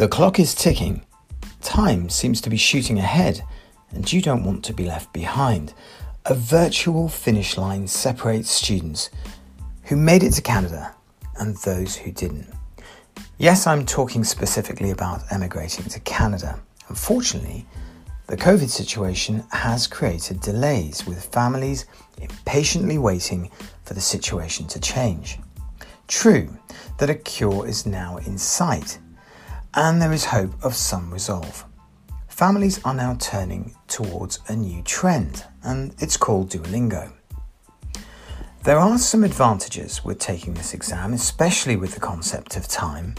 The clock is ticking. Time seems to be shooting ahead, and you don't want to be left behind. A virtual finish line separates students who made it to Canada and those who didn't. Yes, I'm talking specifically about emigrating to Canada. Unfortunately, the COVID situation has created delays with families impatiently waiting for the situation to change. True that a cure is now in sight, and there is hope of some resolve. Families are now turning towards a new trend, and it's called Duolingo. There are some advantages with taking this exam, especially with the concept of time.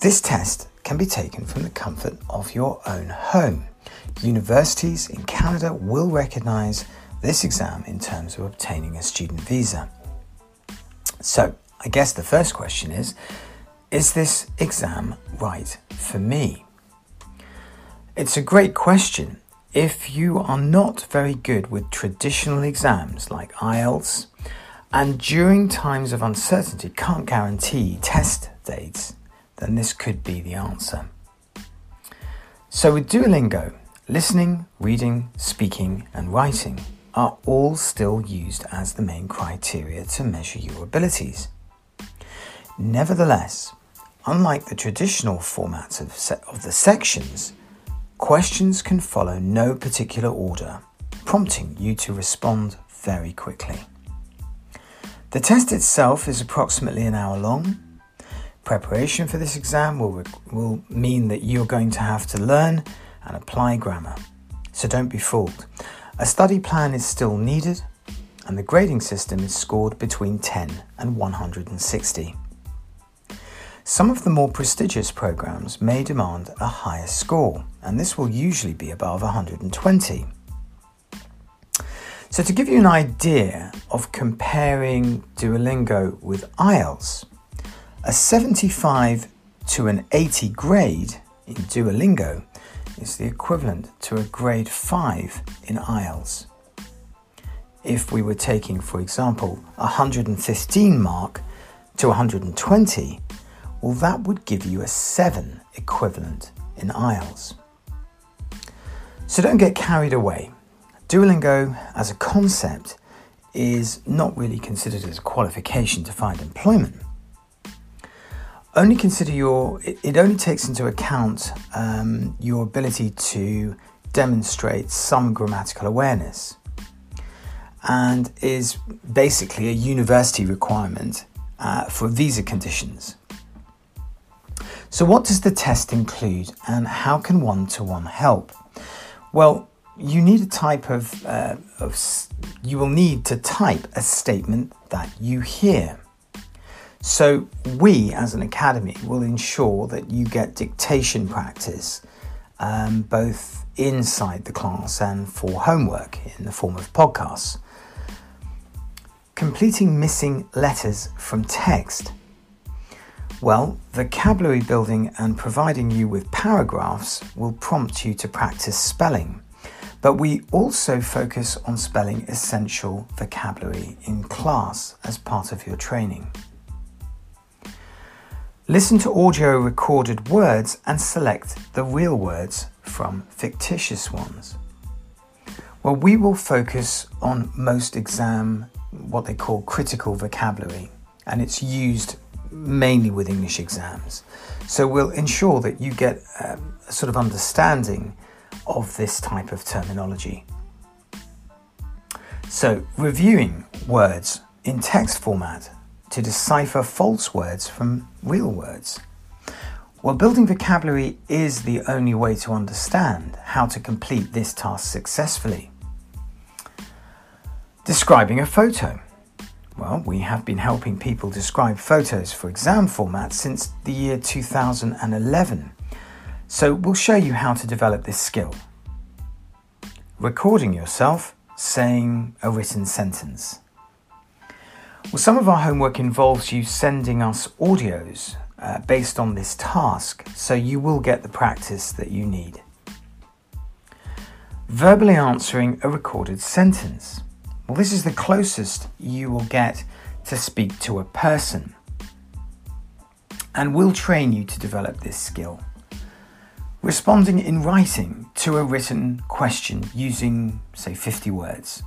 This test can be taken from the comfort of your own home. Universities in Canada will recognise this exam in terms of obtaining a student visa. So, I guess the first question is Is this exam right for me? It's a great question. If you are not very good with traditional exams like IELTS, and during times of uncertainty can't guarantee test dates, then this could be the answer. So, with Duolingo, listening, reading, speaking, and writing are all still used as the main criteria to measure your abilities. Nevertheless, unlike the traditional formats of, se- of the sections, questions can follow no particular order, prompting you to respond very quickly. The test itself is approximately an hour long. Preparation for this exam will, will mean that you're going to have to learn and apply grammar. So don't be fooled. A study plan is still needed, and the grading system is scored between 10 and 160. Some of the more prestigious programs may demand a higher score, and this will usually be above 120. So, to give you an idea of comparing Duolingo with IELTS, a 75 to an 80 grade in Duolingo is the equivalent to a grade 5 in IELTS. If we were taking, for example, a 115 mark to 120, well, that would give you a 7 equivalent in IELTS. So don't get carried away. Duolingo as a concept is not really considered as a qualification to find employment only consider your it, only takes into account um, your ability to demonstrate some grammatical awareness and is basically a university requirement uh, for visa conditions. So, what does the test include and how can one to one help? Well, you need a type of, uh, of, you will need to type a statement that you hear. So, we as an academy will ensure that you get dictation practice um, both inside the class and for homework in the form of podcasts. Completing missing letters from text. Well, vocabulary building and providing you with paragraphs will prompt you to practice spelling. But we also focus on spelling essential vocabulary in class as part of your training. Listen to audio recorded words and select the real words from fictitious ones. Well, we will focus on most exam, what they call critical vocabulary, and it's used mainly with English exams. So we'll ensure that you get um, a sort of understanding of this type of terminology. So, reviewing words in text format to decipher false words from real words. Well, building vocabulary is the only way to understand how to complete this task successfully. Describing a photo. Well, we have been helping people describe photos for exam format since the year 2011. So we'll show you how to develop this skill. Recording yourself saying a written sentence. Well, some of our homework involves you sending us audios uh, based on this task, so you will get the practice that you need. Verbally answering a recorded sentence. Well, this is the closest you will get to speak to a person. And we'll train you to develop this skill Responding in writing to a written question using, say, 50 words.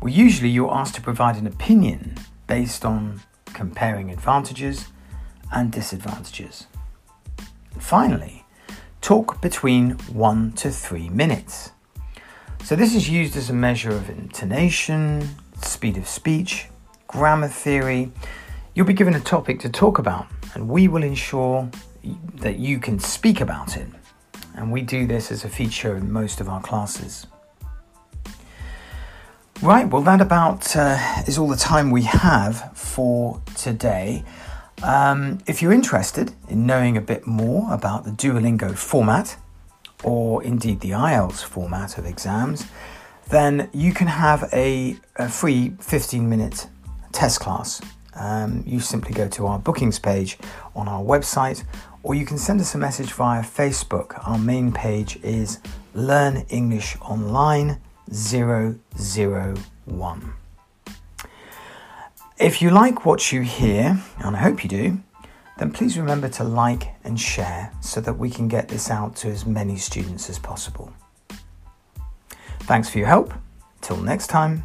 Well, usually you're asked to provide an opinion based on comparing advantages and disadvantages. Finally, talk between one to three minutes. So, this is used as a measure of intonation, speed of speech, grammar theory. You'll be given a topic to talk about, and we will ensure that you can speak about it. And we do this as a feature in most of our classes. Right, well, that about uh, is all the time we have for today. Um, if you're interested in knowing a bit more about the Duolingo format, or indeed the IELTS format of exams, then you can have a, a free 15 minute test class. Um, you simply go to our bookings page on our website, or you can send us a message via Facebook. Our main page is Learn English Online 001. If you like what you hear, and I hope you do, then please remember to like and share so that we can get this out to as many students as possible. Thanks for your help. Till next time,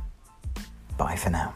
bye for now.